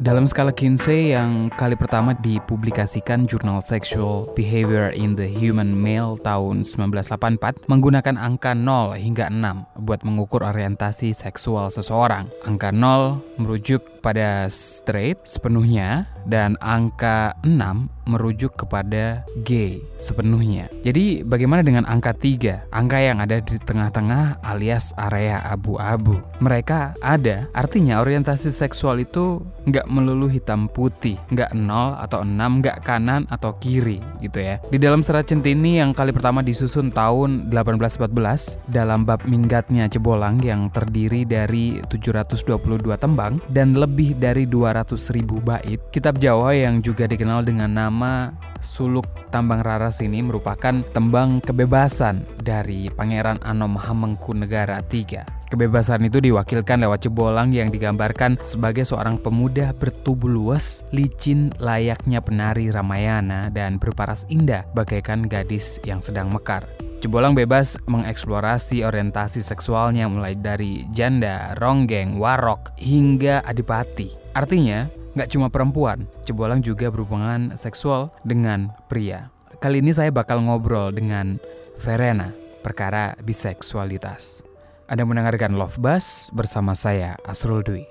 Dalam skala Kinsey yang kali pertama dipublikasikan jurnal Sexual Behavior in the Human Male tahun 1984 menggunakan angka 0 hingga 6 buat mengukur orientasi seksual seseorang. Angka 0 merujuk pada straight sepenuhnya dan angka 6 merujuk kepada gay sepenuhnya. Jadi bagaimana dengan angka 3? Angka yang ada di tengah-tengah alias area abu-abu. Mereka ada, artinya orientasi seksual itu nggak melulu hitam putih, nggak 0 atau 6, nggak kanan atau kiri gitu ya. Di dalam serat centini yang kali pertama disusun tahun 1814 dalam bab minggatnya Cebolang yang terdiri dari 722 tembang dan lebih dari 200 ribu bait, kitab Jawa yang juga dikenal dengan nama Suluk Tambang Raras ini merupakan tembang kebebasan dari Pangeran Anom Hamengkunegara III. Kebebasan itu diwakilkan lewat cebolang yang digambarkan sebagai seorang pemuda bertubuh luas, licin layaknya penari Ramayana dan berparas indah bagaikan gadis yang sedang mekar. Cebolang bebas mengeksplorasi orientasi seksualnya mulai dari janda, ronggeng, warok, hingga adipati. Artinya, nggak cuma perempuan, Cebolang juga berhubungan seksual dengan pria. Kali ini saya bakal ngobrol dengan Verena, perkara biseksualitas. Anda mendengarkan Love Bus bersama saya, Asrul Dwi.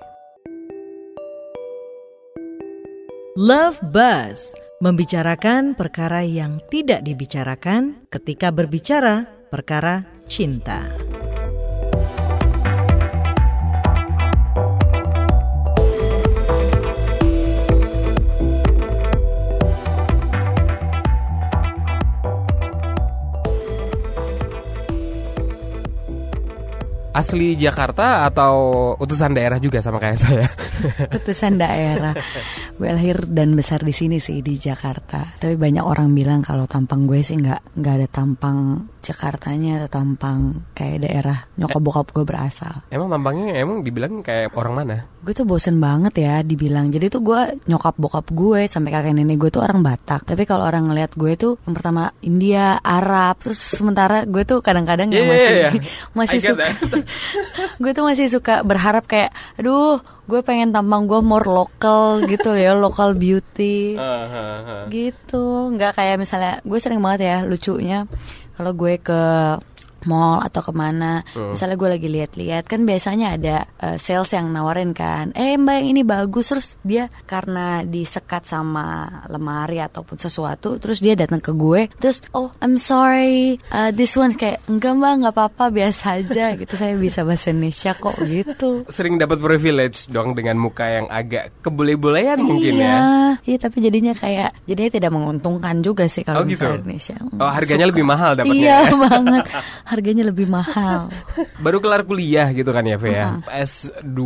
Love Buzz membicarakan perkara yang tidak dibicarakan ketika berbicara perkara cinta. Asli Jakarta atau utusan daerah juga sama kayak saya? Utusan daerah. Gue lahir dan besar di sini sih di Jakarta. Tapi banyak orang bilang kalau tampang gue sih nggak nggak ada tampang Jakartanya atau tampang kayak daerah nyokap bokap gue berasal. Emang tampangnya emang dibilang kayak orang mana? Gue tuh bosen banget ya dibilang. Jadi tuh gue nyokap bokap gue sampai kakek nenek gue tuh orang Batak. Tapi kalau orang ngeliat gue tuh yang pertama India, Arab, terus sementara gue tuh kadang-kadang yeah, masih yeah, yeah. masih suka gue tuh masih suka berharap kayak aduh gue pengen tampang gue more lokal gitu ya local beauty. Gitu. Nggak kayak misalnya gue sering banget ya lucunya kalau gue ke mall atau ke mana. Uh. misalnya gue lagi lihat-lihat kan biasanya ada uh, sales yang nawarin kan eh mbak yang ini bagus. Terus dia karena disekat sama lemari ataupun sesuatu terus dia datang ke gue terus oh I'm sorry uh, this one. Kayak enggak mbak nggak apa-apa biasa aja. Gitu saya bisa bahasa Indonesia kok gitu. Sering dapat privilege dong dengan muka yang agak kebule-bulean mungkin iya, ya. Iya. Tapi jadinya kayak jadinya tidak menguntungkan juga sih kalau oh, gitu? Indonesia. Oh harganya Suka. lebih mahal dapatnya iya banget harganya lebih mahal. Baru kelar kuliah gitu kan ya, Ve ya. Uh-huh. S2.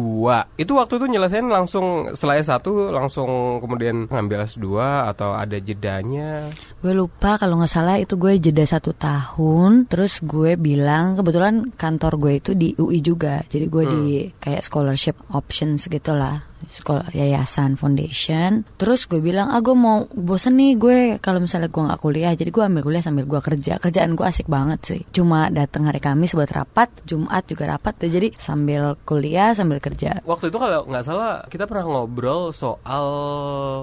Itu waktu itu nyelesain langsung setelah S1 langsung kemudian ngambil S2 atau ada jedanya? Gue lupa kalau nggak salah itu gue jeda satu tahun. Terus gue bilang kebetulan kantor gue itu di UI juga. Jadi gue hmm. di kayak scholarship options gitu lah sekolah yayasan foundation. Terus gue bilang ah gue mau bosen nih gue kalau misalnya gue nggak kuliah. Jadi gue ambil kuliah sambil gue kerja. Kerjaan gue asik banget sih. Cuma datang hari Kamis buat rapat Jumat juga rapat jadi sambil kuliah sambil kerja. Waktu itu kalau nggak salah kita pernah ngobrol soal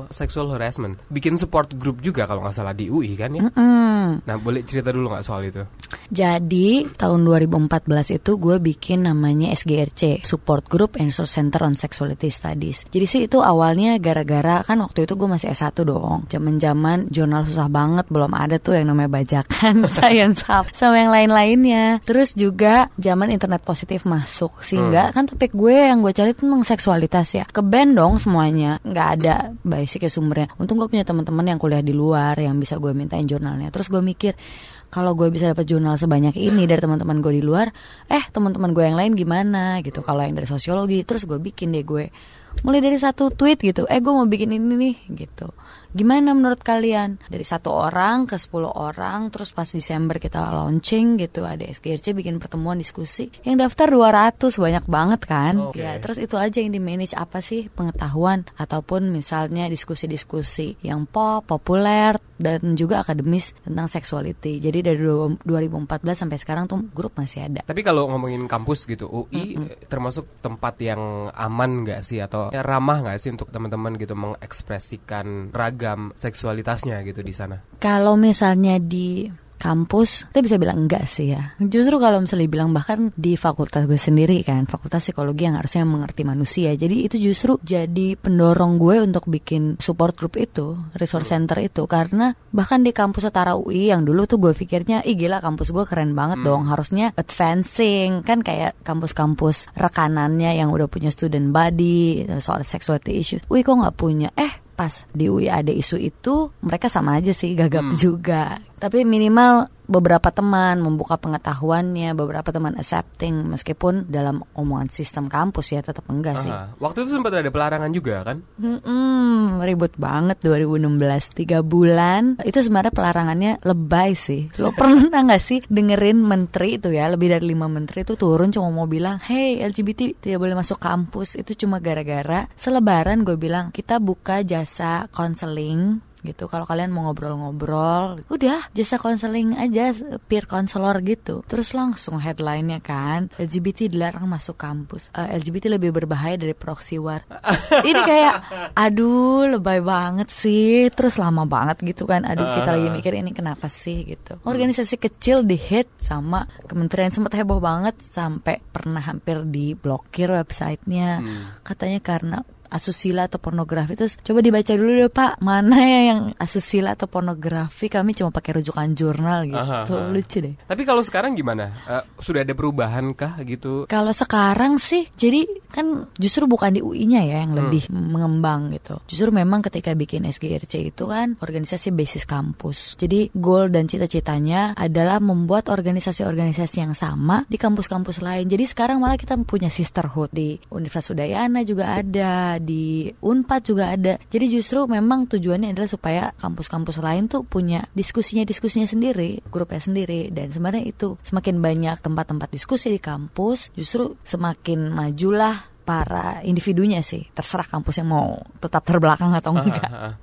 sexual harassment. Bikin support group juga kalau nggak salah di UI kan ya? Mm -mm. nah boleh cerita dulu nggak soal itu? Jadi tahun 2014 itu gue bikin namanya SGRC Support Group and Resource Center on Sexuality Studies jadi sih itu awalnya gara-gara kan waktu itu gue masih S1 dong. Zaman-zaman jurnal susah banget belum ada tuh yang namanya bajakan, science hub sama yang lain-lainnya. Terus juga zaman internet positif masuk sehingga hmm. kan topik gue yang gue cari tentang seksualitas ya. Ke band dong semuanya, nggak ada basic ya sumbernya. Untung gue punya teman-teman yang kuliah di luar yang bisa gue mintain jurnalnya. Terus gue mikir kalau gue bisa dapat jurnal sebanyak ini dari teman-teman gue di luar, eh teman-teman gue yang lain gimana gitu. Kalau yang dari sosiologi, terus gue bikin deh gue mulai dari satu tweet gitu eh gue mau bikin ini nih gitu Gimana menurut kalian? Dari satu orang ke 10 orang, terus pas Desember kita launching gitu, ada SGRC bikin pertemuan diskusi. Yang daftar 200 banyak banget kan? Okay. Ya, terus itu aja yang di manage apa sih pengetahuan ataupun misalnya diskusi-diskusi yang pop, populer dan juga akademis tentang sexuality. Jadi dari 2014 sampai sekarang tuh grup masih ada. Tapi kalau ngomongin kampus gitu, UI mm -hmm. termasuk tempat yang aman nggak sih atau ya, ramah nggak sih untuk teman-teman gitu mengekspresikan ragam seksualitasnya gitu di sana? Kalau misalnya di kampus kita bisa bilang enggak sih ya. Justru kalau misalnya bilang bahkan di fakultas gue sendiri kan fakultas psikologi yang harusnya mengerti manusia. Jadi itu justru jadi pendorong gue untuk bikin support group itu resource center itu. Karena bahkan di kampus setara UI yang dulu tuh gue pikirnya ih gila kampus gue keren banget hmm. dong harusnya advancing. Kan kayak kampus-kampus rekanannya yang udah punya student body soal sexuality issue. UI kok nggak punya? Eh pas di UI ada isu itu mereka sama aja sih gagap hmm. juga tapi minimal beberapa teman membuka pengetahuannya, beberapa teman accepting meskipun dalam omongan sistem kampus ya tetap enggak sih. Waktu itu sempat ada pelarangan juga kan? Hmm, ribut banget 2016 tiga bulan. Itu sebenarnya pelarangannya lebay sih. Lo pernah nggak sih dengerin menteri itu ya lebih dari lima menteri itu turun cuma mau bilang, hey LGBT tidak boleh masuk kampus. Itu cuma gara-gara selebaran gue bilang kita buka jasa konseling gitu. Kalau kalian mau ngobrol-ngobrol udah jasa konseling aja peer counselor gitu. Terus langsung headline-nya kan LGBT dilarang masuk kampus. Uh, eh, LGBT lebih berbahaya dari proxy war. Ini kayak aduh lebay banget sih. Terus lama banget gitu kan aduh kita lagi mikir ini kenapa sih gitu. Organisasi kecil di hit sama kementerian sempat heboh banget sampai pernah hampir diblokir websitenya. Hmm. katanya karena asusila atau pornografi. Terus coba dibaca dulu deh pak mana ya yang asusila atau pornografi. Kami cuma pakai rujukan jurnal gitu. Aha, aha. lucu deh. Tapi kalau sekarang gimana? Uh, sudah ada perubahan kah gitu? Kalau sekarang sih jadi kan justru bukan di UI-nya ya yang hmm. lebih mengembang gitu. Justru memang ketika bikin SGRC itu kan organisasi basis kampus. Jadi goal dan cita-citanya adalah membuat organisasi-organisasi yang sama di kampus-kampus lain. Jadi sekarang malah kita punya sisterhood di Universitas Udayana juga ada di Unpad juga ada. Jadi justru memang tujuannya adalah supaya kampus-kampus lain tuh punya diskusinya diskusinya sendiri, grupnya sendiri dan sebenarnya itu semakin banyak tempat-tempat diskusi di kampus, justru semakin majulah para individunya sih. Terserah kampus yang mau tetap terbelakang atau enggak.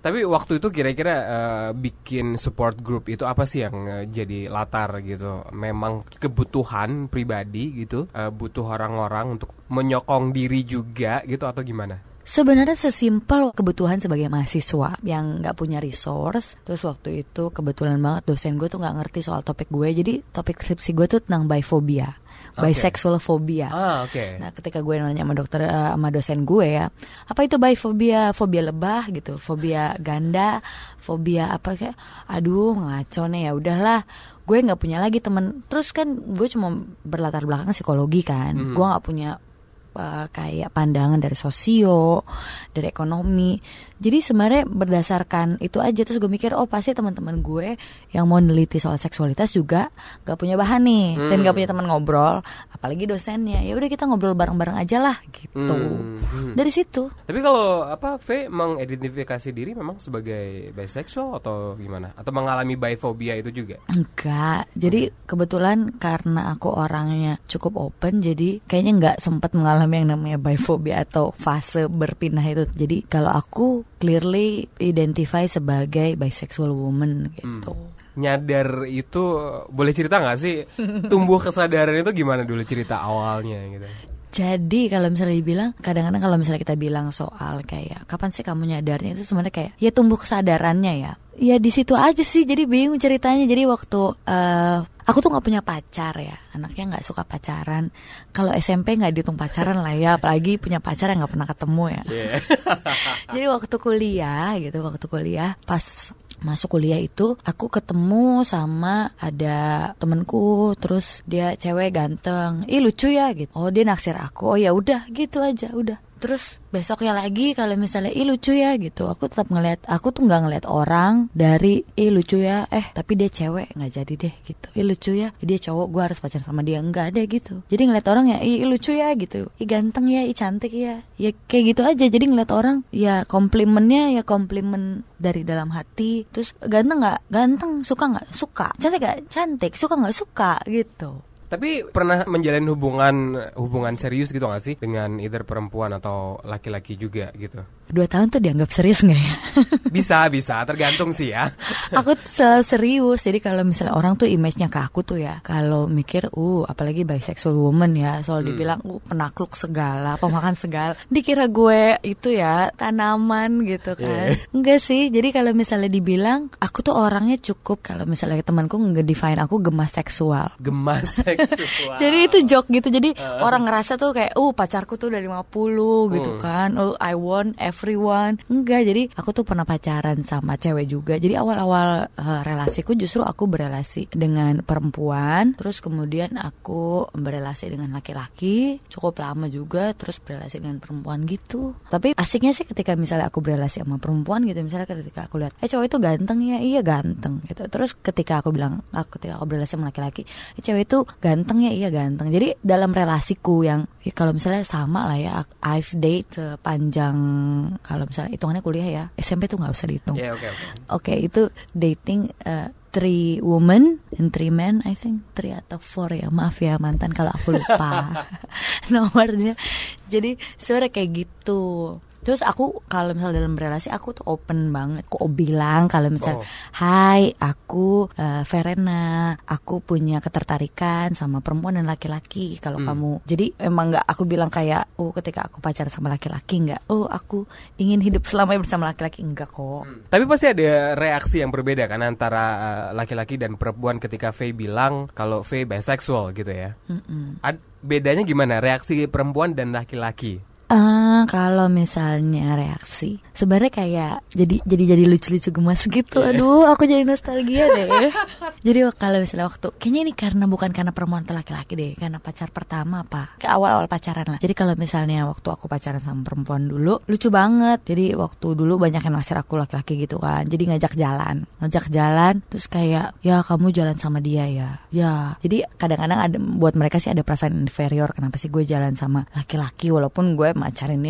Tapi waktu itu kira-kira uh, bikin support group itu apa sih yang uh, jadi latar gitu? Memang kebutuhan pribadi gitu, uh, butuh orang-orang untuk menyokong diri juga gitu atau gimana? Sebenarnya sesimpel kebutuhan sebagai mahasiswa yang nggak punya resource. Terus waktu itu kebetulan banget dosen gue tuh nggak ngerti soal topik gue. Jadi topik skripsi gue tuh tentang biphobia okay. bisexual phobia. Ah, Okay. Nah, ketika gue nanya sama dokter uh, sama dosen gue ya, apa itu biphobia? Fobia lebah gitu, fobia ganda, fobia apa kayak aduh ngaco nih ya udahlah gue nggak punya lagi temen terus kan gue cuma berlatar belakang psikologi kan mm -hmm. gue nggak punya uh, kayak pandangan dari sosio, dari ekonomi. Jadi sebenarnya berdasarkan itu aja terus gue mikir oh pasti teman-teman gue yang mau neliti soal seksualitas juga gak punya bahan nih hmm. dan gak punya teman ngobrol, apalagi dosennya. Ya udah kita ngobrol bareng-bareng aja lah gitu. Hmm. Hmm. Dari situ. Tapi kalau apa V mengidentifikasi diri memang sebagai bisexual atau gimana? Atau mengalami biphobia itu juga? Enggak. Jadi hmm. kebetulan karena aku orangnya cukup open jadi kayaknya nggak sempat mengalami mengalami yang namanya biphobia atau fase berpindah itu. Jadi kalau aku clearly identify sebagai bisexual woman gitu. Hmm. Nyadar itu boleh cerita nggak sih tumbuh kesadaran itu gimana dulu cerita awalnya gitu? Jadi kalau misalnya dibilang kadang-kadang kalau misalnya kita bilang soal kayak kapan sih kamu nyadarnya itu sebenarnya kayak ya tumbuh kesadarannya ya. Ya di situ aja sih jadi bingung ceritanya. Jadi waktu uh, aku tuh nggak punya pacar ya, anaknya nggak suka pacaran. Kalau SMP nggak dihitung pacaran lah ya, apalagi punya pacar yang nggak pernah ketemu ya. Yeah. jadi waktu kuliah gitu, waktu kuliah pas masuk kuliah itu aku ketemu sama ada temenku terus dia cewek ganteng. Ih lucu ya gitu. Oh dia naksir aku. Oh ya udah gitu aja udah terus besoknya lagi kalau misalnya ih lucu ya gitu. Aku tetap ngeliat aku tuh nggak ngeliat orang dari ih lucu ya. Eh tapi dia cewek nggak jadi deh gitu. Ih lucu ya dia cowok gue harus pacaran sama dia. Enggak deh gitu. Jadi ngeliat orang ya ih lucu ya gitu. Ih ganteng ya ih cantik ya. Ya kayak gitu aja. Jadi ngeliat orang ya komplimennya ya komplimen dari dalam hati. Terus ganteng nggak? Ganteng. Suka nggak? Suka. Cantik nggak? Cantik. Suka nggak? Suka gitu Tapi pernah menjalin hubungan hubungan serius gitu gak sih dengan either perempuan atau laki-laki juga gitu? Dua tahun tuh dianggap serius nggak ya? Bisa, bisa, tergantung sih ya. aku serius jadi kalau misalnya orang tuh image-nya ke aku tuh ya kalau mikir uh apalagi bisexual woman ya. Soal dibilang uh penakluk segala pemakan segala. Dikira gue itu ya tanaman gitu kan. Enggak sih. Jadi kalau misalnya dibilang aku tuh orangnya cukup. Kalau misalnya temanku nge-define aku gemas seksual. Gemas seksual. jadi itu joke gitu. Jadi orang ngerasa tuh kayak uh pacarku tuh udah 50 gitu kan. Oh I want everyone. Enggak jadi aku tuh pernah pacaran sama cewek juga. Jadi awal-awal eh, relasiku justru aku berelasi dengan perempuan. Terus kemudian aku berelasi dengan laki-laki. Cukup lama juga terus berelasi dengan perempuan gitu. Tapi asiknya sih ketika misalnya aku berelasi sama perempuan gitu misalnya ketika aku lihat eh cowok itu ganteng ya? Iya ganteng gitu. Terus ketika aku bilang aku ketika aku berelasi sama laki-laki eh, cewek itu ganteng ya? Iya ganteng. Jadi dalam relasiku yang ya kalau misalnya sama lah ya I've date sepanjang kalau misalnya hitungannya kuliah ya SMP tuh nggak usah dihitung Ya oke oke. Oke, itu dating uh, three women and three men, I think three atau four ya. Maaf ya mantan kalau aku lupa nomornya. Jadi sebenarnya kayak gitu. Terus aku kalau misalnya dalam relasi aku tuh open banget. Aku bilang kalau misalnya, Oh. Hai, aku eh, Verena, aku punya ketertarikan sama perempuan dan laki-laki. Kalau kamu, jadi emang nggak aku bilang kayak, oh ketika aku pacaran sama laki-laki nggak, oh aku ingin hidup selamanya bersama laki-laki enggak kok. Tapi pasti ada reaksi yang berbeda kan antara uh, laki-laki dan perempuan ketika Faye bilang kalau Faye bisexual gitu ya. Ad- bedanya gimana reaksi perempuan dan laki-laki? Kalau misalnya reaksi, sebenarnya kayak jadi jadi jadi lucu-lucu gemas gitu. Aduh, aku jadi nostalgia deh. jadi kalau misalnya waktu, kayaknya ini karena bukan karena perempuan atau laki-laki deh, karena pacar pertama apa? Ke awal-awal pacaran lah. Jadi kalau misalnya waktu aku pacaran sama perempuan dulu, lucu banget. Jadi waktu dulu banyak yang naksir aku laki-laki gitu kan. Jadi ngajak jalan, ngajak jalan, terus kayak ya kamu jalan sama dia ya, ya. Jadi kadang-kadang ada buat mereka sih ada perasaan inferior. Kenapa sih gue jalan sama laki-laki walaupun gue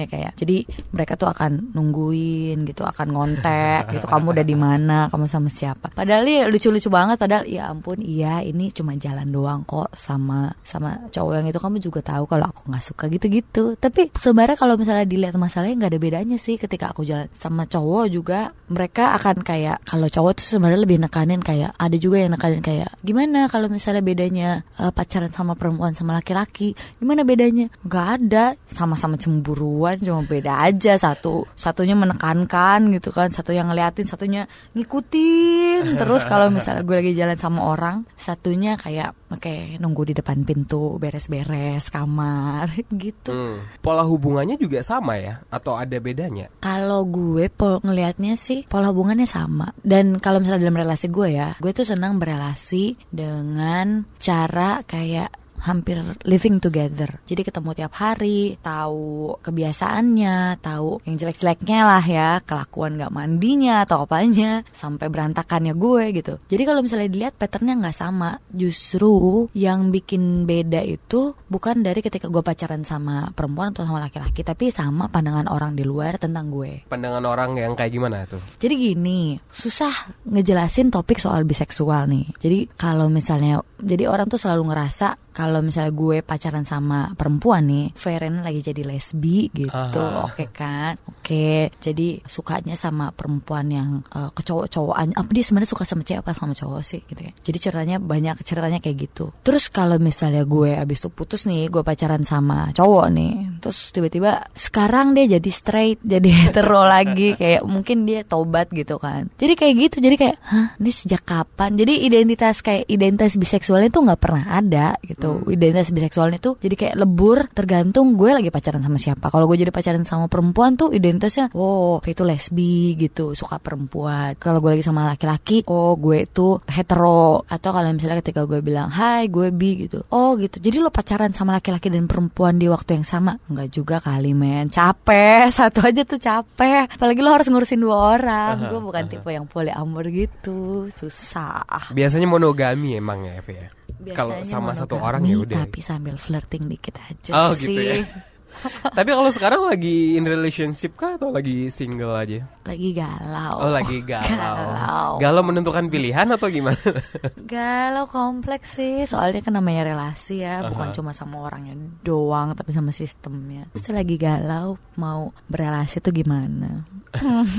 pacarinnya kayak jadi mereka tuh akan nungguin gitu akan ngontek gitu kamu udah di mana? Kamu sama siapa? Padahal ya lucu-lucu banget padahal ya ampun iya ini cuma jalan doang kok sama sama cowok yang itu. Kamu juga tahu kalau aku nggak suka gitu-gitu. Tapi sebenarnya kalau misalnya dilihat masalahnya nggak ada bedanya sih ketika aku jalan sama cowok juga mereka akan kayak kalau cowok tuh sebenarnya lebih nekanin kayak ada juga yang nekanin kayak gimana kalau misalnya bedanya eh, pacaran sama perempuan sama laki-laki? Gimana bedanya? Nggak ada sama-sama cemburuan cuma beda aja satu satunya menekankan gitu kan satu yang ngeliatin satunya ngikutin terus kalau misalnya gue lagi jalan sama orang satunya kayak oke nunggu di depan pintu beres-beres kamar gitu Hmm. Pola hubungannya juga sama ya atau ada bedanya? kalau gue pol ngelihatnya sih pola hubungannya sama dan kalau misalnya dalam relasi gue ya gue tuh senang berelasi dengan cara kayak hampir living together. Jadi ketemu tiap hari, tahu kebiasaannya, tahu yang jelek-jeleknya lah ya, kelakuan nggak mandinya atau apanya, sampai berantakannya gue gitu. Jadi kalau misalnya dilihat patternnya nggak sama, justru yang bikin beda itu bukan dari ketika gue pacaran sama perempuan atau sama laki-laki, tapi sama pandangan orang di luar tentang gue. Pandangan orang yang kayak gimana tuh? Jadi gini, susah ngejelasin topik soal biseksual nih. Jadi kalau misalnya, jadi orang tuh selalu ngerasa kalau misalnya gue pacaran sama perempuan nih, Feren lagi jadi lesbi gitu, Aha. oke kan? Oke, jadi sukanya sama perempuan yang uh, kecowok-cowokan. Apa dia sebenarnya suka sama cewek apa sama cowok sih gitu ya? Jadi ceritanya banyak ceritanya kayak gitu. Terus kalau misalnya gue abis itu putus nih, gue pacaran sama cowok nih, terus tiba-tiba sekarang dia jadi straight, jadi hetero lagi, kayak mungkin dia tobat gitu kan. Jadi kayak gitu, jadi kayak, hah, ini sejak kapan? Jadi identitas kayak identitas biseksualnya tuh nggak pernah ada gitu. gitu identitas biseksualnya tuh jadi kayak lebur tergantung gue lagi pacaran sama siapa. Kalau gue jadi pacaran sama perempuan tuh identitasnya oh itu lesbi gitu suka perempuan. Kalau gue lagi sama laki-laki oh gue tuh hetero. Atau kalau misalnya ketika gue bilang hai gue bi gitu. Oh gitu. Jadi lo pacaran sama laki-laki dan perempuan di waktu yang sama? Enggak juga kali men. Capek. Satu aja tuh capek. Apalagi lo harus ngurusin dua orang. Gue bukan tipe yang polyamor gitu. Susah. Biasanya monogami emang ya, Fe Kalau sama satu orang ya udah. tapi sambil flirting dikit aja Oh, sih gitu ya. Tapi kalau sekarang lagi in relationship kah atau lagi single aja? lagi galau Oh, lagi galau. galau Galau menentukan pilihan atau gimana? Galau kompleks sih Soalnya kan namanya relasi ya Bukan Aha. cuma sama orangnya doang Tapi sama sistemnya Terus lagi galau Mau berelasi tuh gimana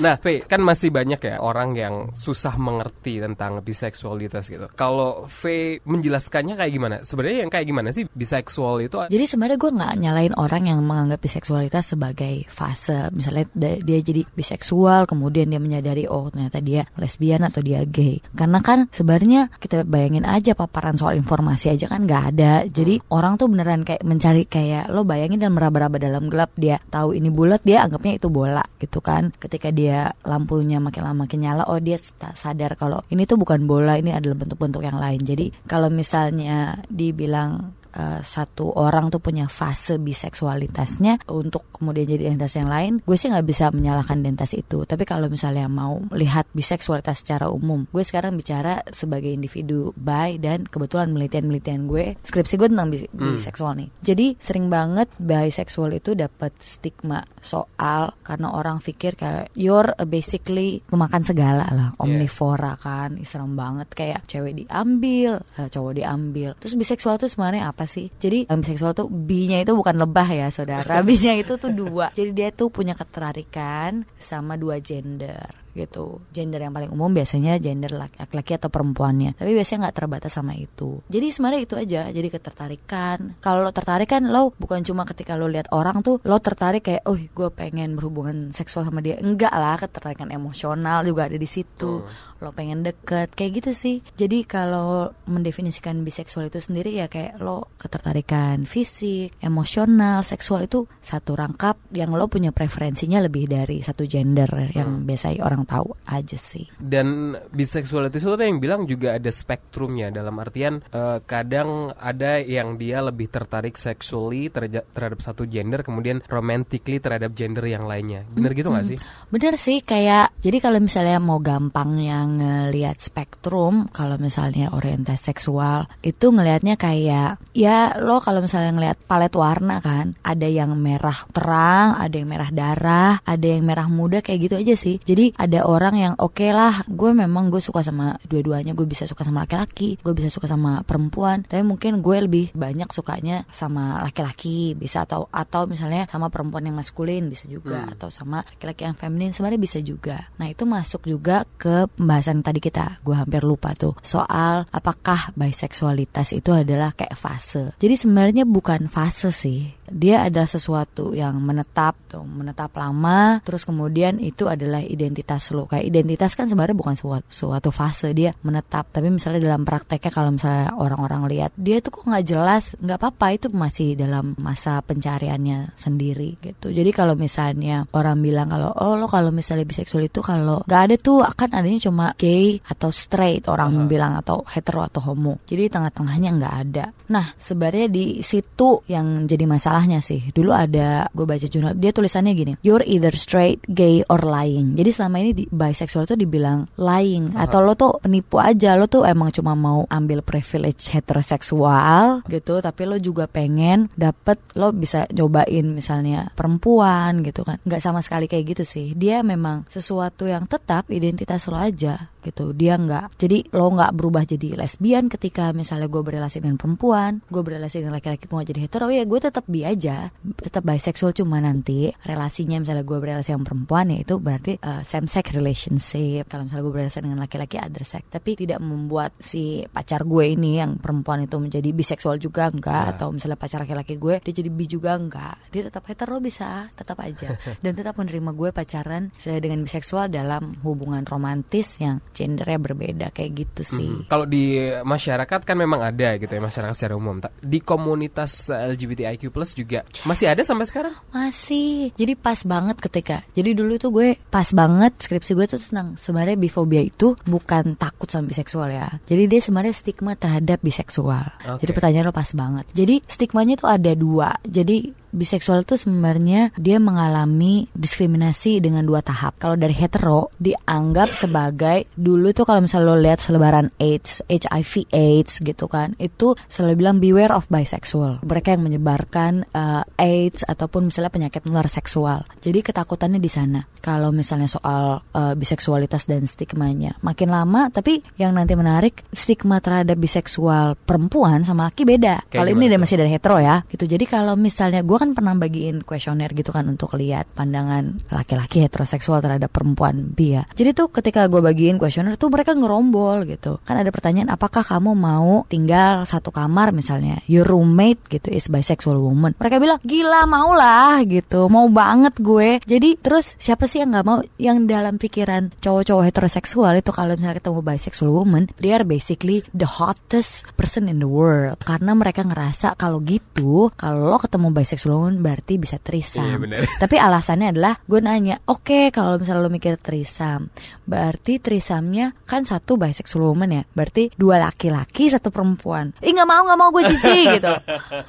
Nah, V kan masih banyak ya orang yang susah mengerti tentang biseksualitas gitu. Kalau V menjelaskannya kayak gimana? Sebenarnya yang kayak gimana sih biseksual itu? Jadi sebenarnya gue nggak nyalain orang yang menganggap biseksualitas sebagai fase. Misalnya dia jadi biseksual, kemudian dia menyadari oh ternyata dia lesbian atau dia gay. Karena kan sebenarnya kita bayangin aja paparan soal informasi aja kan nggak ada. Jadi orang tuh beneran kayak mencari kayak lo bayangin dan meraba-raba dalam gelap dia tahu ini bulat dia anggapnya itu bola gitu kan. Ketika dia lampunya makin lama makin nyala, oh dia sa- sadar kalau ini tuh bukan bola, ini adalah bentuk-bentuk yang lain. Jadi kalau misalnya dibilang uh, satu orang tuh punya fase biseksualitasnya untuk kemudian jadi identitas yang lain, gue sih nggak bisa menyalahkan identitas itu. Tapi kalau misalnya mau lihat biseksualitas secara umum, gue sekarang bicara sebagai individu bi dan kebetulan penelitian-penelitian gue, skripsi gue tentang bis- biseksual nih. Jadi sering banget biseksual itu dapat stigma soal karena orang pikir kayak you're basically pemakan segala lah, omnivora kan, serem banget kayak cewek diambil, eh, cowok diambil. Terus biseksual tuh sebenarnya apa sih? Jadi dalam biseksual tuh bi-nya itu bukan lebah ya, saudara. B-nya itu tuh dua. Jadi dia tuh punya ketertarikan sama dua gender gitu. Gender yang paling umum biasanya gender laki- laki-laki atau perempuannya. Tapi biasanya nggak terbatas sama itu. Jadi sebenarnya itu aja. Jadi ketertarikan. Kalau lo tertarik kan lo bukan cuma ketika lo lihat orang tuh lo tertarik kayak, oh gue pengen berhubungan seksual sama dia. Enggak lah, ketertarikan emosional juga ada di situ. Lo pengen deket kayak gitu sih. Jadi kalau mendefinisikan biseksual itu sendiri ya kayak lo ketertarikan fisik, emosional, seksual itu satu rangkap yang lo punya preferensinya lebih dari satu gender yang biasa orang tahu aja sih. Dan biseksualitas itu ada yang bilang juga ada spektrumnya dalam artian eh, kadang ada yang dia lebih tertarik sexually terja- terhadap satu gender kemudian romantically terhadap gender yang lainnya. Bener gitu nggak sih? Bener sih kayak jadi kalau misalnya mau gampang yang ngelihat spektrum kalau misalnya orientasi seksual itu ngelihatnya kayak ya lo kalau misalnya ngelihat palet warna kan ada yang merah terang, ada yang merah darah, ada yang merah muda kayak gitu aja sih. Jadi ada orang yang oke lah gue memang gue suka sama dua-duanya gue bisa suka sama laki-laki, gue bisa suka sama perempuan, tapi mungkin gue lebih banyak sukanya sama laki-laki bisa atau atau misalnya sama perempuan yang maskulin bisa juga atau sama laki-laki yang feminin sebenarnya bisa juga. Nah itu masuk juga ke pembahasan tadi kita. Gue hampir lupa tuh soal apakah biseksualitas itu adalah kayak fase. Jadi sebenarnya bukan fase sih. Dia adalah sesuatu yang menetap tuh, menetap lama. Terus kemudian itu adalah identitas lo. Kayak identitas kan sebenarnya bukan suatu, suatu fase dia menetap. Tapi misalnya dalam prakteknya kalau misalnya orang-orang lihat dia tuh kok nggak jelas, nggak apa-apa itu masih dalam masa pencariannya sendiri gitu. Jadi kalau misalnya orang bilang kalau oh lo kalau misalnya biseksual itu kalau nggak ada tuh akan adanya cuma gay atau straight orang bilang atau hetero atau homo. Jadi tengah-tengahnya nggak ada. Nah sebenarnya di situ yang jadi masalahnya sih. Dulu ada gue baca jurnal dia tulisannya gini, you're either straight, gay or lying. Jadi selama ini di, bisexual tuh dibilang lying atau lo tuh penipu aja, lo tuh emang cuma mau ambil privilege heteroseksual gitu, tapi lo juga pengen dapet lo bisa cobain misalnya perempuan gitu kan. Nggak sama sekali kayak gitu sih. Dia memang sesuatu yang tetap identitas lo aja gitu. Dia nggak jadi lo nggak berubah jadi lesbian ketika misalnya gue berrelasi dengan perempuan, gue berrelasi dengan laki-laki gue jadi hetero ya gue tetap bi aja, tetap bisexual cuma nanti relasinya misalnya gue berrelasi dengan perempuan ya itu berarti uh, same sex relationship. Kalau misalnya gue berrelasi dengan laki-laki other sex, tapi tidak membuat si pacar gue ini yang perempuan itu menjadi biseksual juga enggak atau misalnya pacar laki-laki gue dia jadi bi juga enggak. Dia tetap hetero bisa, tetap aja dan tetap menerima gue pacaran dengan biseksual dalam hubungan romantis yang gendernya berbeda kayak gitu sih. Hmm. Kalau di masyarakat kan memang ada gitu ya masyarakat secara umum. Di komunitas LGBTIQ+ juga masih ada sampai sekarang? Masih. Jadi pas banget ketika. Jadi dulu tuh gue pas banget skripsi gue tuh tentang sebenarnya bifobia itu bukan takut sama biseksual ya. Jadi dia sebenarnya stigma terhadap biseksual. Okay. Jadi pertanyaan lo pas banget. Jadi stigmanya tuh ada dua. Jadi biseksual itu sebenarnya dia mengalami diskriminasi dengan dua tahap. Kalau dari hetero dianggap sebagai dulu tuh kalau misalnya lo lihat selebaran AIDS, HIV AIDS gitu kan, itu selalu bilang beware of bisexual. Mereka yang menyebarkan uh, AIDS ataupun misalnya penyakit menular seksual. Jadi ketakutannya di sana. Kalau misalnya soal uh, biseksualitas dan stigmanya makin lama, tapi yang nanti menarik stigma terhadap biseksual perempuan sama laki beda. Kalau ini dia masih dari hetero ya, gitu. Jadi kalau misalnya gue kan pernah bagiin kuesioner gitu kan untuk lihat pandangan laki-laki heteroseksual terhadap perempuan bi ya. Jadi tuh ketika gue bagiin kuesioner tuh mereka ngerombol gitu. Kan ada pertanyaan apakah kamu mau tinggal satu kamar misalnya your roommate gitu is bisexual woman. Mereka bilang gila mau lah gitu, mau banget gue. Jadi terus siapa sih yang nggak mau yang dalam pikiran cowok-cowok heteroseksual itu kalau misalnya ketemu bisexual woman, they are basically the hottest person in the world karena mereka ngerasa kalau gitu kalau lo ketemu bisexual belum berarti bisa trisam. Iya, Tapi alasannya adalah gue nanya, oke okay, kalau misalnya lo mikir trisam, berarti trisamnya kan satu bisexual woman ya, berarti dua laki-laki satu perempuan. Ih nggak mau nggak mau gue cici gitu.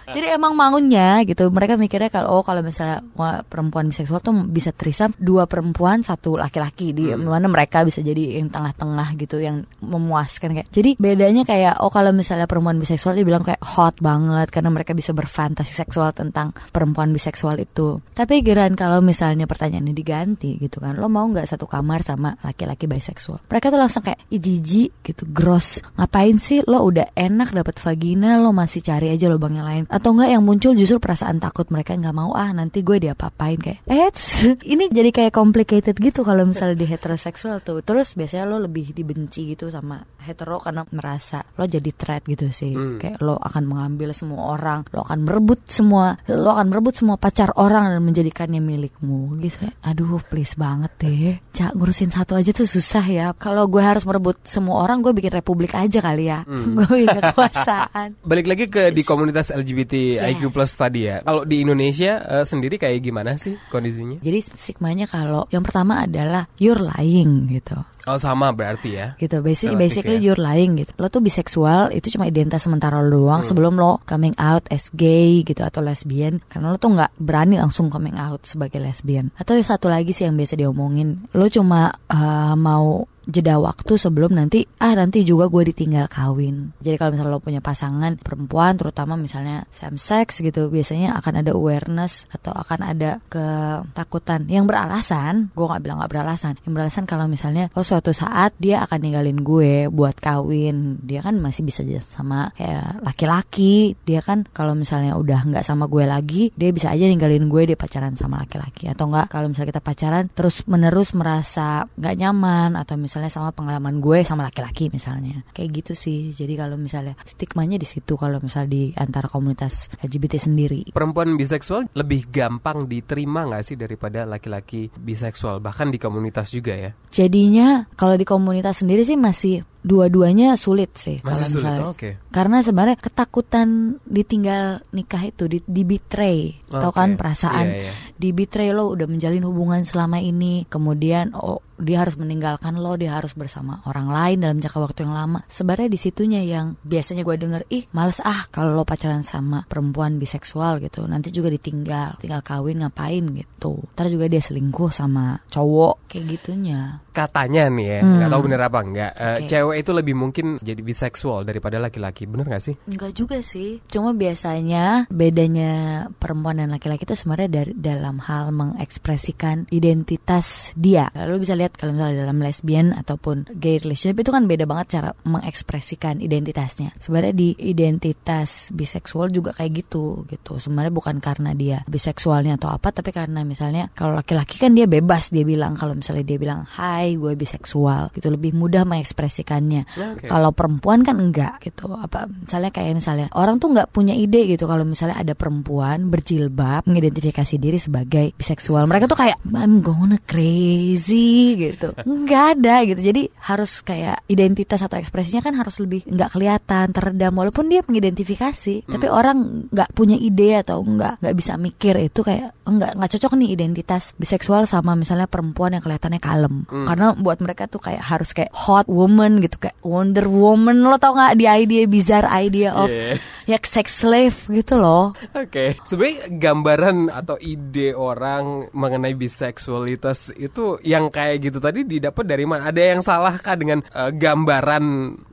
Jadi emang maunya gitu. Mereka mikirnya kalau oh kalau misalnya wah, perempuan biseksual tuh bisa trisam dua perempuan satu laki-laki di hmm. mana mereka bisa jadi yang tengah-tengah gitu yang memuaskan kayak. Jadi bedanya kayak oh kalau misalnya perempuan biseksual dibilang kayak hot banget karena mereka bisa berfantasi seksual tentang perempuan biseksual itu. Tapi geran kalau misalnya pertanyaannya diganti gitu kan, lo mau nggak satu kamar sama laki-laki biseksual? Mereka tuh langsung kayak ijiji gitu, gross. Ngapain sih lo udah enak dapat vagina, lo masih cari aja lubang yang lain? Atau enggak yang muncul justru perasaan takut mereka nggak mau ah nanti gue diapa-apain kayak, eh ini jadi kayak complicated gitu kalau misalnya di heteroseksual tuh. Terus biasanya lo lebih dibenci gitu sama hetero karena merasa lo jadi threat gitu sih. Hmm. Kayak lo akan mengambil semua orang, lo akan merebut semua, lo akan merebut semua pacar orang dan menjadikannya milikmu gitu ya. Aduh please banget deh. Cak ngurusin satu aja tuh susah ya. Kalau gue harus merebut semua orang gue bikin republik aja kali ya. Hmm. gue bikin kekuasaan. Balik lagi ke di komunitas LGBT yes. IQ plus tadi ya. Kalau di Indonesia uh, sendiri kayak gimana sih kondisinya? Jadi stigmanya kalau yang pertama adalah you're lying gitu. Oh sama berarti ya. Gitu. Basically, basically ya. you're lying gitu. Lo tuh biseksual itu cuma identitas sementara lo doang hmm. sebelum lo coming out as gay gitu atau lesbian karena lo tuh nggak berani langsung coming out sebagai lesbian. Atau satu lagi sih yang biasa diomongin, lo cuma uh, mau jeda waktu sebelum nanti ah nanti juga gue ditinggal kawin. Jadi kalau misalnya lo punya pasangan perempuan terutama misalnya same sex gitu biasanya akan ada awareness atau akan ada ketakutan yang beralasan. Gue nggak bilang nggak beralasan. Yang beralasan kalau misalnya oh suatu saat dia akan ninggalin gue buat kawin. Dia kan masih bisa sama kayak laki-laki. Dia kan kalau misalnya udah nggak sama gue lagi dia bisa aja ninggalin gue dia pacaran sama laki-laki atau enggak kalau misalnya kita pacaran terus menerus merasa nggak nyaman atau misalnya misalnya sama pengalaman gue sama laki-laki misalnya. Kayak gitu sih. Jadi kalau misalnya stigmanya di situ kalau misalnya di antara komunitas LGBT sendiri. Perempuan biseksual lebih gampang diterima nggak sih daripada laki-laki biseksual? Bahkan di komunitas juga ya? Jadinya kalau di komunitas sendiri sih masih dua-duanya sulit sih Masih kalau misalnya. Sulit, okay. Karena sebenarnya ketakutan ditinggal nikah itu di, di betray, okay. tau kan perasaan yeah, yeah. di betray lo udah menjalin hubungan selama ini, kemudian oh dia harus meninggalkan lo, dia harus bersama orang lain dalam jangka waktu yang lama. Sebenarnya di situnya yang biasanya gue denger, ih males ah kalau lo pacaran sama perempuan biseksual gitu, nanti juga ditinggal, tinggal kawin ngapain gitu. Ntar juga dia selingkuh sama cowok kayak gitunya. Katanya nih ya, nggak hmm. tahu bener apa enggak. Uh, cewek itu lebih mungkin jadi biseksual daripada laki-laki, bener gak sih? Enggak juga sih. Cuma biasanya bedanya perempuan dan laki-laki itu sebenarnya dari dalam hal mengekspresikan identitas dia. Lalu bisa lihat kalau misalnya dalam lesbian ataupun gay relationship itu kan beda banget cara mengekspresikan identitasnya. Sebenarnya di identitas biseksual juga kayak gitu gitu. Sebenarnya bukan karena dia biseksualnya atau apa, tapi karena misalnya kalau laki-laki kan dia bebas dia bilang kalau misalnya dia bilang hai hai gue biseksual gitu lebih mudah mengekspresikannya. Oke. kalau perempuan kan enggak gitu. Apa misalnya kayak misalnya orang tuh nggak punya ide gitu. Kalau misalnya ada perempuan berjilbab mengidentifikasi diri sebagai biseksual mereka tuh kayak I'm gonna crazy gitu. Nggak ada gitu. Jadi harus kayak identitas atau ekspresinya kan harus lebih nggak kelihatan teredam. Walaupun dia mengidentifikasi tapi orang nggak punya ide atau nggak nggak bisa mikir. Itu kayak nggak nggak cocok nih identitas biseksual sama misalnya perempuan yang kelihatannya kalem karena buat mereka tuh kayak harus kayak hot woman gitu kayak Wonder Woman lo tau nggak di idea bizarre idea of Yeah. ya sex slave gitu loh Oke, sebenarnya gambaran atau ide orang mengenai biseksualitas itu yang kayak gitu tadi didapat dari mana? Ada yang salah kah dengan eh, gambaran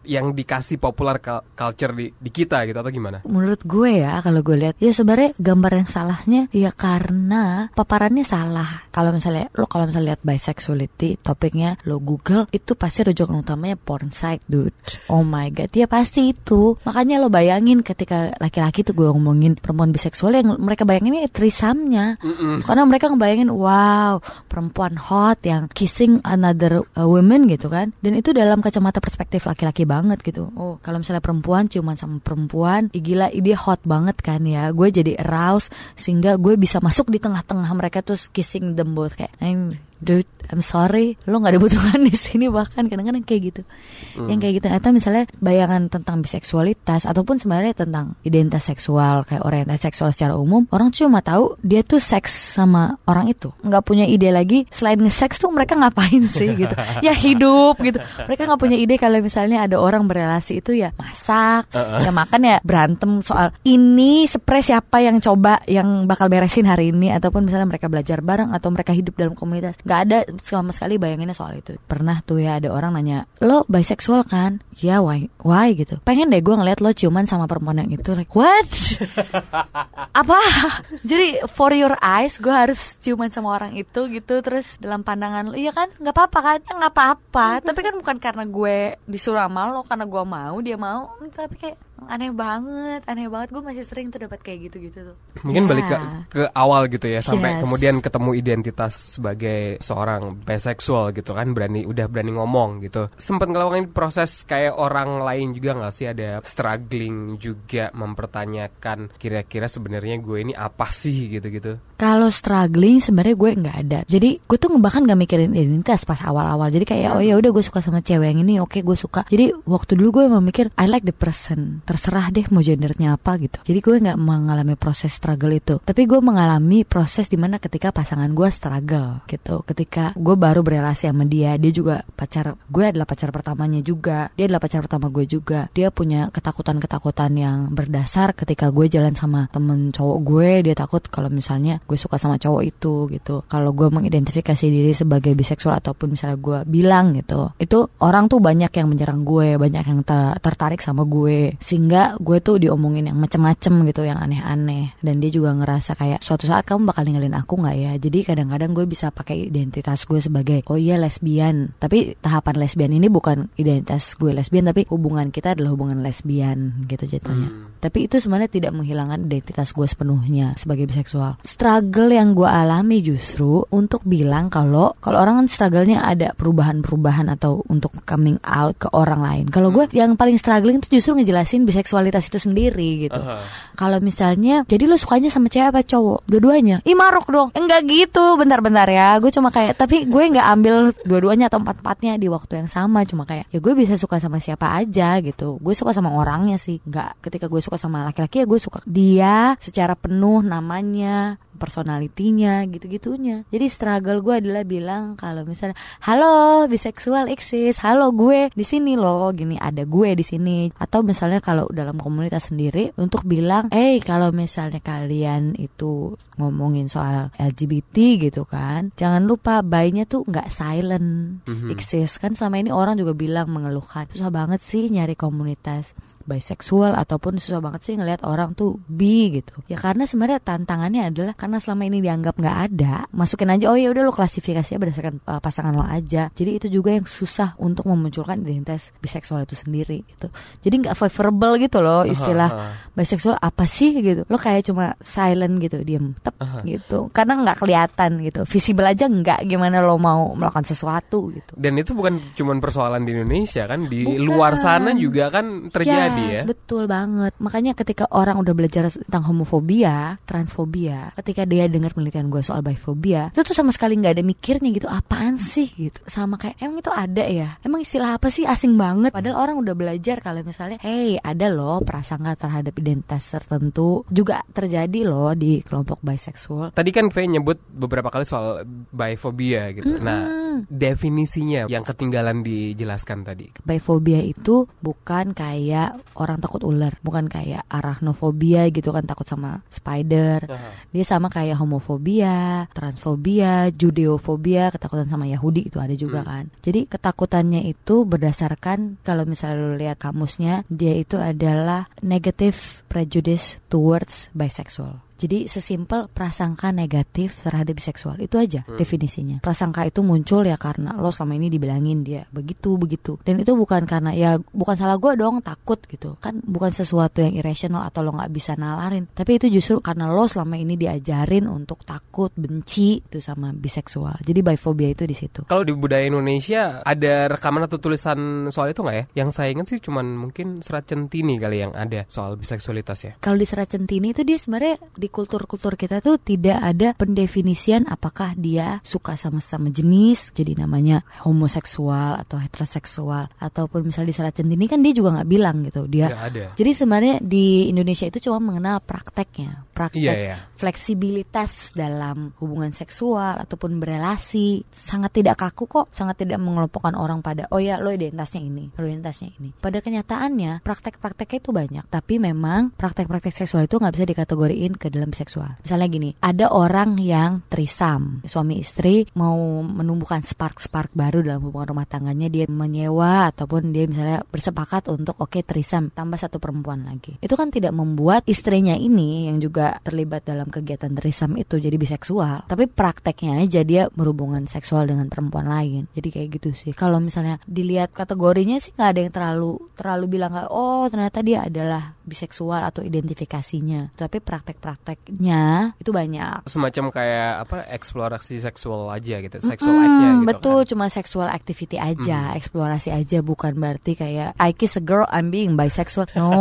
yang dikasih popular cul- culture di, di kita gitu atau gimana? menurut gue ya kalau gue lihat ya sebenarnya gambar yang salahnya ya karena paparannya salah kalau misalnya lo kalau misalnya lihat bisexuality topiknya lo google itu pasti rujukan utamanya porn site dude. Oh my god ya pasti itu. Makanya lo bayangin ketika laki-laki tuh gue ngomongin perempuan biseksual yang mereka bayangin ini trisamnya. Karena mereka ngebayangin wow perempuan hot yang kissing another uh, woman gitu kan. Dan itu dalam kacamata perspektif laki-laki banget gitu. Oh kalau misalnya perempuan ciuman sama perempuan gila dia hot banget kan ya. Gue jadi aroused sehingga gue bisa masuk di tengah-tengah mereka terus kissing them both kayak I'm dude I'm sorry lo nggak dibutuhkan di sini bahkan kadang-kadang kayak gitu. Yang kayak gitu atau misalnya bayangan tentang biseksualitas ataupun sebenarnya tentang identitas seksual kayak orientasi seksual secara umum orang cuma tahu dia tuh seks sama orang itu. Nggak punya ide lagi selain nge-seks tuh mereka ngapain sih gitu. Ya hidup gitu. Mereka nggak punya ide kalau misalnya ada orang berrelasi itu ya masak ya makan ya berantem. Soal ini spray siapa yang coba yang bakal beresin hari ini ataupun misalnya mereka belajar bareng atau mereka hidup dalam komunitas. Nggak ada sama sekali bayanginnya soal itu. Pernah tuh ya ada orang nanya lo bisexual kan? Ya why why? gitu. Pengen deh gue ngeliat lo ciuman sama perempuan yang itu. Like what? Apa? Jadi for your eyes gue harus ciuman sama orang itu gitu terus dalam pandangan lo iya kan? Nggak apa-apa kan? Ya nggak apa-apa. Tapi kan bukan karena gue disuruh sama lo karena gue mau dia mau. Tapi kayak aneh banget aneh banget gue masih sering tuh dapat kayak gitu-gitu tuh Mungkin Ya. balik ke, ke awal gitu ya sampai Yes. kemudian ketemu identitas sebagai seorang bisexual gitu kan berani udah berani ngomong gitu. Sempat ngelakuin proses kayak orang lain juga nggak sih ada struggling juga mempertanyakan kira-kira sebenarnya gue ini apa sih gitu-gitu. Kalau struggling sebenarnya gue nggak ada. Jadi gue tuh bahkan nggak mikirin identitas pas awal-awal. Jadi kayak oh ya udah gue suka sama cewek yang ini, oke gue suka. Jadi waktu dulu gue emang mikir I like the person. Terserah deh mau gendernya apa gitu. Jadi gue nggak mengalami proses struggle itu. Tapi gue mengalami proses di mana ketika pasangan gue struggle gitu. Ketika gue baru berelasi sama dia, dia juga pacar gue adalah pacar pertamanya juga. Dia adalah pacar pertama gue juga. Dia punya ketakutan-ketakutan yang berdasar ketika gue jalan sama temen cowok gue. Dia takut kalau misalnya gue suka sama cowok itu gitu. Kalau gue mengidentifikasi diri sebagai biseksual ataupun misalnya gue bilang gitu, itu orang tuh banyak yang menyerang gue, banyak yang ter- tertarik sama gue, sehingga gue tuh diomongin yang macem-macem gitu, yang aneh-aneh. Dan dia juga ngerasa kayak suatu saat kamu bakal ninggalin aku nggak ya? Jadi kadang-kadang gue bisa pakai identitas gue sebagai oh iya lesbian. Tapi tahapan lesbian ini bukan identitas gue lesbian, tapi hubungan kita adalah hubungan lesbian gitu jatuhnya. Tapi itu sebenarnya tidak menghilangkan identitas gue sepenuhnya sebagai biseksual. Struggle yang gue alami justru untuk bilang kalau kalau orang kan struggle-nya ada perubahan-perubahan atau untuk coming out ke orang lain. Kalau gue yang paling struggling itu justru ngejelasin biseksualitas itu sendiri gitu. Kalau misalnya, jadi lo sukanya sama cewek apa cowok? Dua-duanya. Ih maruk dong. Enggak gitu. Bentar-bentar ya. Gue cuma kayak, tapi gue nggak ambil dua-duanya atau empat-empatnya di waktu yang sama. Cuma kayak, ya gue bisa suka sama siapa aja gitu. Gue suka sama orangnya sih. Enggak. Ketika gue suka sama laki-laki ya gue suka dia secara penuh namanya personalitinya gitu-gitunya. Jadi struggle gue adalah bilang kalau misalnya halo biseksual eksis halo gue di sini loh gini ada gue di sini. Atau misalnya kalau dalam komunitas sendiri untuk bilang eh kalau misalnya kalian itu ngomongin soal LGBT gitu kan jangan lupa bayinya tuh nggak silent eksis. Kan selama ini orang juga bilang mengeluhkan. Susah banget sih nyari komunitas bisexual ataupun susah banget sih ngelihat orang tuh bi gitu. Ya karena sebenarnya tantangannya adalah karena selama ini dianggap nggak ada, masukin aja oh ya udah lo klasifikasinya berdasarkan uh, pasangan lo aja. Jadi itu juga yang susah untuk memunculkan identitas biseksual itu sendiri gitu. Jadi nggak favorable gitu loh istilah uh -huh. biseksual apa sih gitu. Lo kayak cuma silent gitu, diem tep uh -huh. gitu. Karena nggak kelihatan gitu, visible aja nggak gimana lo mau melakukan sesuatu gitu. Dan itu bukan cuma persoalan di Indonesia kan, di bukan. luar sana juga kan terjadi yes, ya. Betul banget. Makanya ketika orang udah belajar tentang homofobia, transfobia, ketika dia dengar penelitian gue soal bifobia, itu tuh sama sekali nggak ada mikirnya gitu, apaan sih gitu. Sama kayak emang itu ada ya. Emang istilah apa sih asing banget. Padahal orang udah belajar kalau misalnya, hey ada loh prasangka terhadap identitas tertentu juga terjadi loh di kelompok bisexual. Tadi kan Faye nyebut beberapa kali soal bifobia gitu. Mm -hmm. Nah definisinya yang ketinggalan dijelaskan tadi. Bifobia itu bukan kayak orang takut ular, bukan kayak arachnofobia gitu kan takut sama spider. Uh-huh. Dia sama kayak homofobia, transfobia, judeofobia, ketakutan sama Yahudi itu ada juga hmm. kan. Jadi ketakutannya itu berdasarkan kalau misalnya lu lihat kamusnya, dia itu adalah negative prejudice towards bisexual. Jadi sesimpel prasangka negatif terhadap biseksual itu aja hmm. definisinya. Prasangka itu muncul ya karena lo selama ini dibilangin dia begitu begitu. Dan itu bukan karena ya bukan salah gue dong takut gitu. Kan bukan sesuatu yang irrational atau lo nggak bisa nalarin. Tapi itu justru karena lo selama ini diajarin untuk takut, benci itu sama biseksual. Jadi bifobia itu di situ. Kalau di budaya Indonesia ada rekaman atau tulisan soal itu nggak ya? Yang saya ingat sih cuman mungkin serat centini kali yang ada soal biseksualitas ya. Kalau di serat centini itu dia sebenarnya di di kultur-kultur kita tuh tidak ada pendefinisian apakah dia suka sama-sama jenis jadi namanya homoseksual atau heteroseksual ataupun misalnya di Serat Centini kan dia juga nggak bilang gitu dia ada. jadi sebenarnya di Indonesia itu cuma mengenal prakteknya praktek iya, iya. fleksibilitas dalam hubungan seksual ataupun berelasi sangat tidak kaku kok sangat tidak mengelompokkan orang pada oh ya lo identitasnya ini lo identitasnya ini pada kenyataannya praktek-prakteknya itu banyak tapi memang praktek-praktek seksual itu nggak bisa dikategoriin ke dalam seksual. Misalnya gini, ada orang yang trisam, suami istri mau menumbuhkan spark-spark baru dalam hubungan rumah tangganya, dia menyewa ataupun dia misalnya bersepakat untuk oke okay, trisam tambah satu perempuan lagi. Itu kan tidak membuat istrinya ini yang juga terlibat dalam kegiatan trisam itu jadi biseksual, tapi prakteknya aja dia berhubungan seksual dengan perempuan lain. Jadi kayak gitu sih. Kalau misalnya dilihat kategorinya sih nggak ada yang terlalu terlalu bilang oh ternyata dia adalah biseksual atau identifikasinya. Tapi praktek-praktek prakteknya itu banyak. Semacam kayak apa eksplorasi seksual aja gitu, seksual mm -hmm, gitu. Betul, kan? cuma seksual activity aja, mm. eksplorasi aja bukan berarti kayak I kiss a girl I'm being bisexual. No,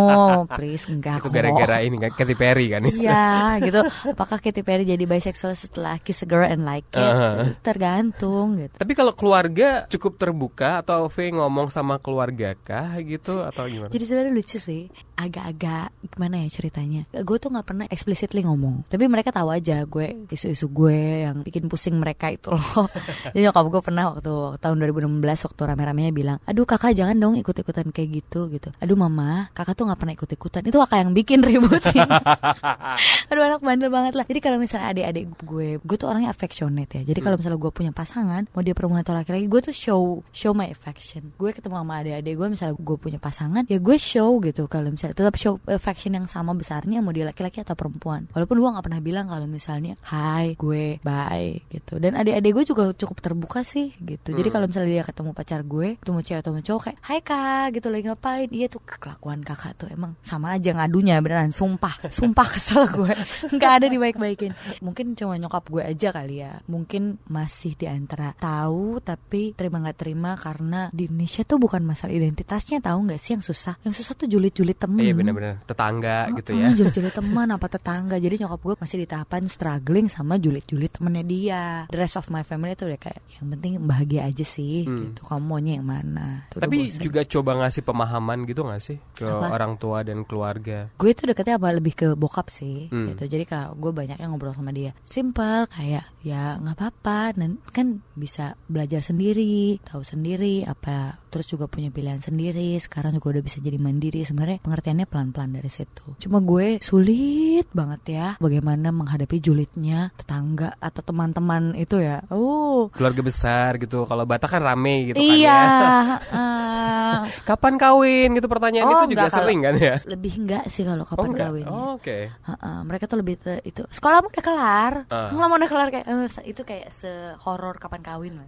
please enggak. itu gara-gara ini kan Katy Perry kan. Iya, gitu. Apakah Katy Perry jadi bisexual setelah kiss a girl and like it? Uh -huh. Tergantung gitu. Tapi kalau keluarga cukup terbuka atau V ngomong sama keluarga kah gitu atau gimana? Jadi sebenarnya lucu sih agak-agak gimana ya ceritanya gue tuh nggak pernah explicitly ngomong. Tapi mereka tahu aja gue isu-isu gue yang bikin pusing mereka itu loh. Jadi nyokap gue pernah waktu tahun 2016 waktu rame-ramenya bilang aduh kakak jangan dong ikut-ikutan kayak gitu gitu. Aduh mama kakak tuh nggak pernah ikut-ikutan. Itu kakak yang bikin ribut aduh anak bandel banget lah. Jadi kalau misalnya adik-adik gue gue tuh orangnya affectionate ya. Jadi kalau hmm. misalnya gue punya pasangan mau dia perempuan atau laki-laki gue tuh show show my affection. Gue ketemu sama adik-adik gue misalnya gue punya pasangan ya gue show gitu. Kalau misalnya tetap show affection yang sama besarnya mau dia laki-laki atau perempuan walaupun gue nggak pernah bilang kalau misalnya hai gue bye gitu. Dan adik-adik gue juga cukup terbuka sih gitu. Hmm. jadi kalau misalnya dia ketemu pacar gue ketemu cewek atau cowok kayak hai kak gitu lagi ngapain? Iya tuh kelakuan kakak tuh emang sama aja ngadunya beneran. Sumpah sumpah kesel gue. Nggak ada dibaik-baikin. Mungkin cuma nyokap gue aja kali ya. Mungkin masih di antara tahu tapi terima nggak terima karena di Indonesia tuh bukan masalah identitasnya tahu nggak sih yang susah? Yang susah tuh julid-julid temen. Iya benar-benar tetangga oh, gitu ya. Julid-julid teman apa tetangga. Jadi nyokap gue masih di tahapan struggling sama julid-julid temennya dia. The rest of my family tuh udah kayak yang penting bahagia aja sih. Hmm. Gitu. Kamu maunya yang mana? Tuh Tapi juga coba ngasih pemahaman gitu gak sih ke apa? orang tua dan keluarga? Gue tuh deketnya apa lebih ke bokap sih. Hmm. Gitu. Jadi kalau gue banyak yang ngobrol sama dia. Simple kayak ya nggak apa-apa. Dan kan bisa belajar sendiri, tahu sendiri apa. Terus juga punya pilihan sendiri. Sekarang juga udah bisa jadi mandiri. Sebenarnya pengertian pengertiannya pelan-pelan dari situ. Cuma gue sulit banget banget ya bagaimana menghadapi julidnya tetangga atau teman-teman itu ya. Oh. Keluarga besar gitu. Kalau Batak kan rame gitu iya, kan ya. uh, Kapan kawin gitu pertanyaan Oh, itu juga enggak, kalau- sering kan ya? lebih enggak sih kalau Oh, kapan enggak. kawinnya. Oh, Oke. Heeh, mereka tuh lebih te- itu sekolahmu udah kelar, sekolahmu udah kelar kayak se- itu kayak sehoror kapan kawin.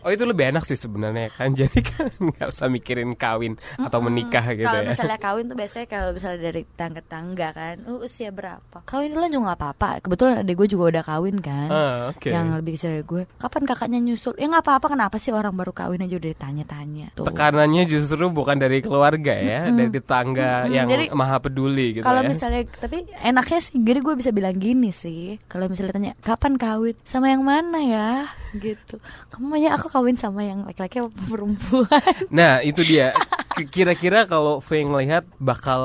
Oh itu lebih enak sih sebenarnya kan. Jadi kan nggak usah mikirin kawin atau menikah gitu Kalau ya. misalnya kawin tuh biasanya kalau misalnya dari tangga-tangga kan, uh, usia berapa? Kawin dulu juga nggak apa-apa. Kebetulan adik gue juga udah kawin kan. Ah, oke. Yang lebih kecil dari gue, kapan kakaknya nyusul? Ya nggak apa-apa, kenapa sih orang baru kawin aja udah ditanya-tanya tuh. Tekanannya justru bukan dari keluarga ya, Mm-mm. dari tetangga Mm-mm. yang Jadi, maha peduli gitu Kalau ya. misalnya, tapi enaknya sih, jadi gue bisa bilang gini sih. Kalau misalnya tanya, kapan kawin? Sama yang mana ya? Gitu. Kamu maunya aku kawin sama yang laki-laki apa perempuan? Nah itu dia. Kira-kira kalau Faye ngelihat bakal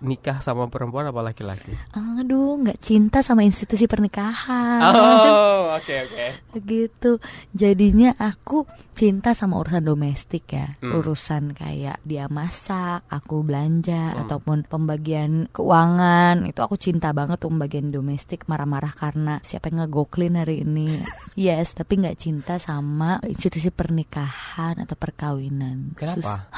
nikah sama perempuan apa laki-laki? Aduh, nggak cinta sama institusi pernikahan. Oh oke oke. Gitu. Jadinya aku cinta sama urusan domestik ya. Hmm. Urusan kayak dia masak, aku belanja Hmm. ataupun pembagian keuangan. Itu aku cinta banget tuh pembagian domestik marah-marah karena siapa yang ngegoklin hari ini. yes, tapi nggak cinta sama institusi pernikahan atau perkawinan. Sus- Kenapa?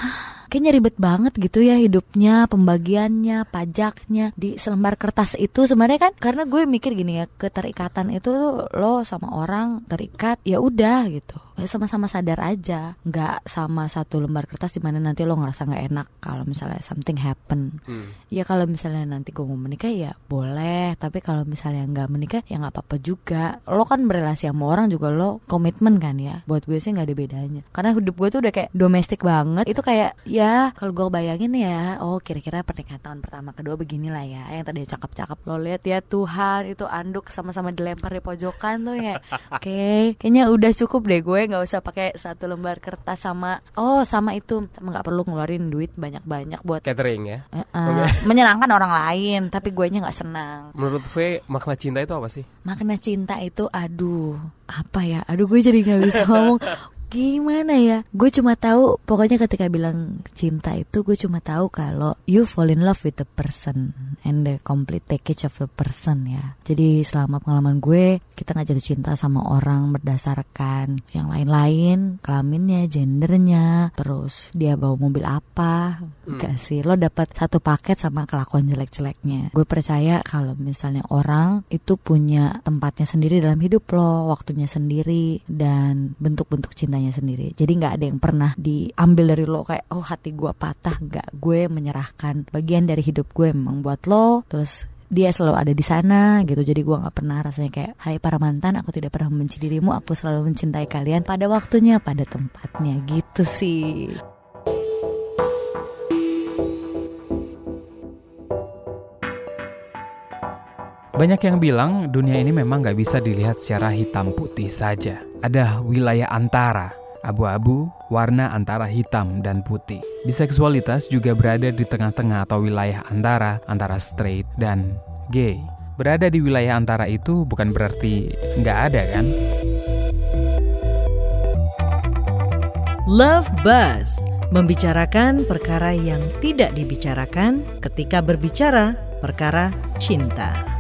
Kayaknya ribet banget gitu ya hidupnya, pembagiannya, pajaknya di selembar kertas itu sebenarnya kan karena gue mikir gini ya, keterikatan itu lo sama orang terikat ya udah gitu. Ya sama-sama sadar aja, nggak sama satu lembar kertas di mana nanti lo ngerasa nggak enak kalau misalnya something happen. Hmm. Ya kalau misalnya nanti gue mau menikah ya boleh, tapi kalau misalnya nggak menikah ya nggak apa-apa juga. Lo kan berrelasi sama orang juga lo komitmen kan ya. Buat gue sih nggak ada bedanya. Karena hidup gue tuh udah kayak domestik banget. Itu kayak ya kalau gue bayangin ya, oh kira-kira pernikahan tahun pertama kedua beginilah ya. Yang tadi cakep-cakep lo lihat ya Tuhan itu anduk sama-sama dilempar di pojokan tuh ya. Oke, kayaknya udah cukup deh gue nggak usah pakai satu lembar kertas sama oh sama itu sama nggak perlu ngeluarin duit banyak-banyak buat Catering ya. Eh, eh, menyenangkan orang lain tapi gue nya nggak senang. Menurut Faye makna cinta itu apa sih? makna cinta itu aduh apa ya? Aduh gue jadi nggak bisa ngomong gimana ya? Gue cuma tahu pokoknya ketika bilang cinta itu gue cuma tahu kalau you fall in love with the person and the complete package of the person ya. Jadi selama pengalaman gue kita nggak jatuh cinta sama orang berdasarkan yang lain-lain kelaminnya gendernya terus dia bawa mobil apa. Enggak sih lo dapat satu paket sama kelakuan jelek-jeleknya. Gue percaya kalau misalnya orang itu punya tempatnya sendiri dalam hidup lo waktunya sendiri dan bentuk-bentuk cintanya sendiri. Jadi nggak ada yang pernah diambil dari lo kayak oh hati gue patah nggak. Gue menyerahkan bagian dari hidup gue memang buat lo terus dia selalu ada di sana gitu. Jadi gue nggak pernah rasanya kayak Hai para mantan aku tidak pernah membenci dirimu aku selalu mencintai kalian pada waktunya pada tempatnya. Gitu sih Banyak yang bilang dunia ini memang nggak bisa dilihat secara hitam putih saja. Ada wilayah antara, abu-abu, warna antara hitam dan putih. Biseksualitas juga berada di tengah-tengah atau wilayah antara, antara straight dan gay. Berada di wilayah antara itu bukan berarti nggak ada kan? Love Buzz membicarakan perkara yang tidak dibicarakan ketika berbicara perkara cinta.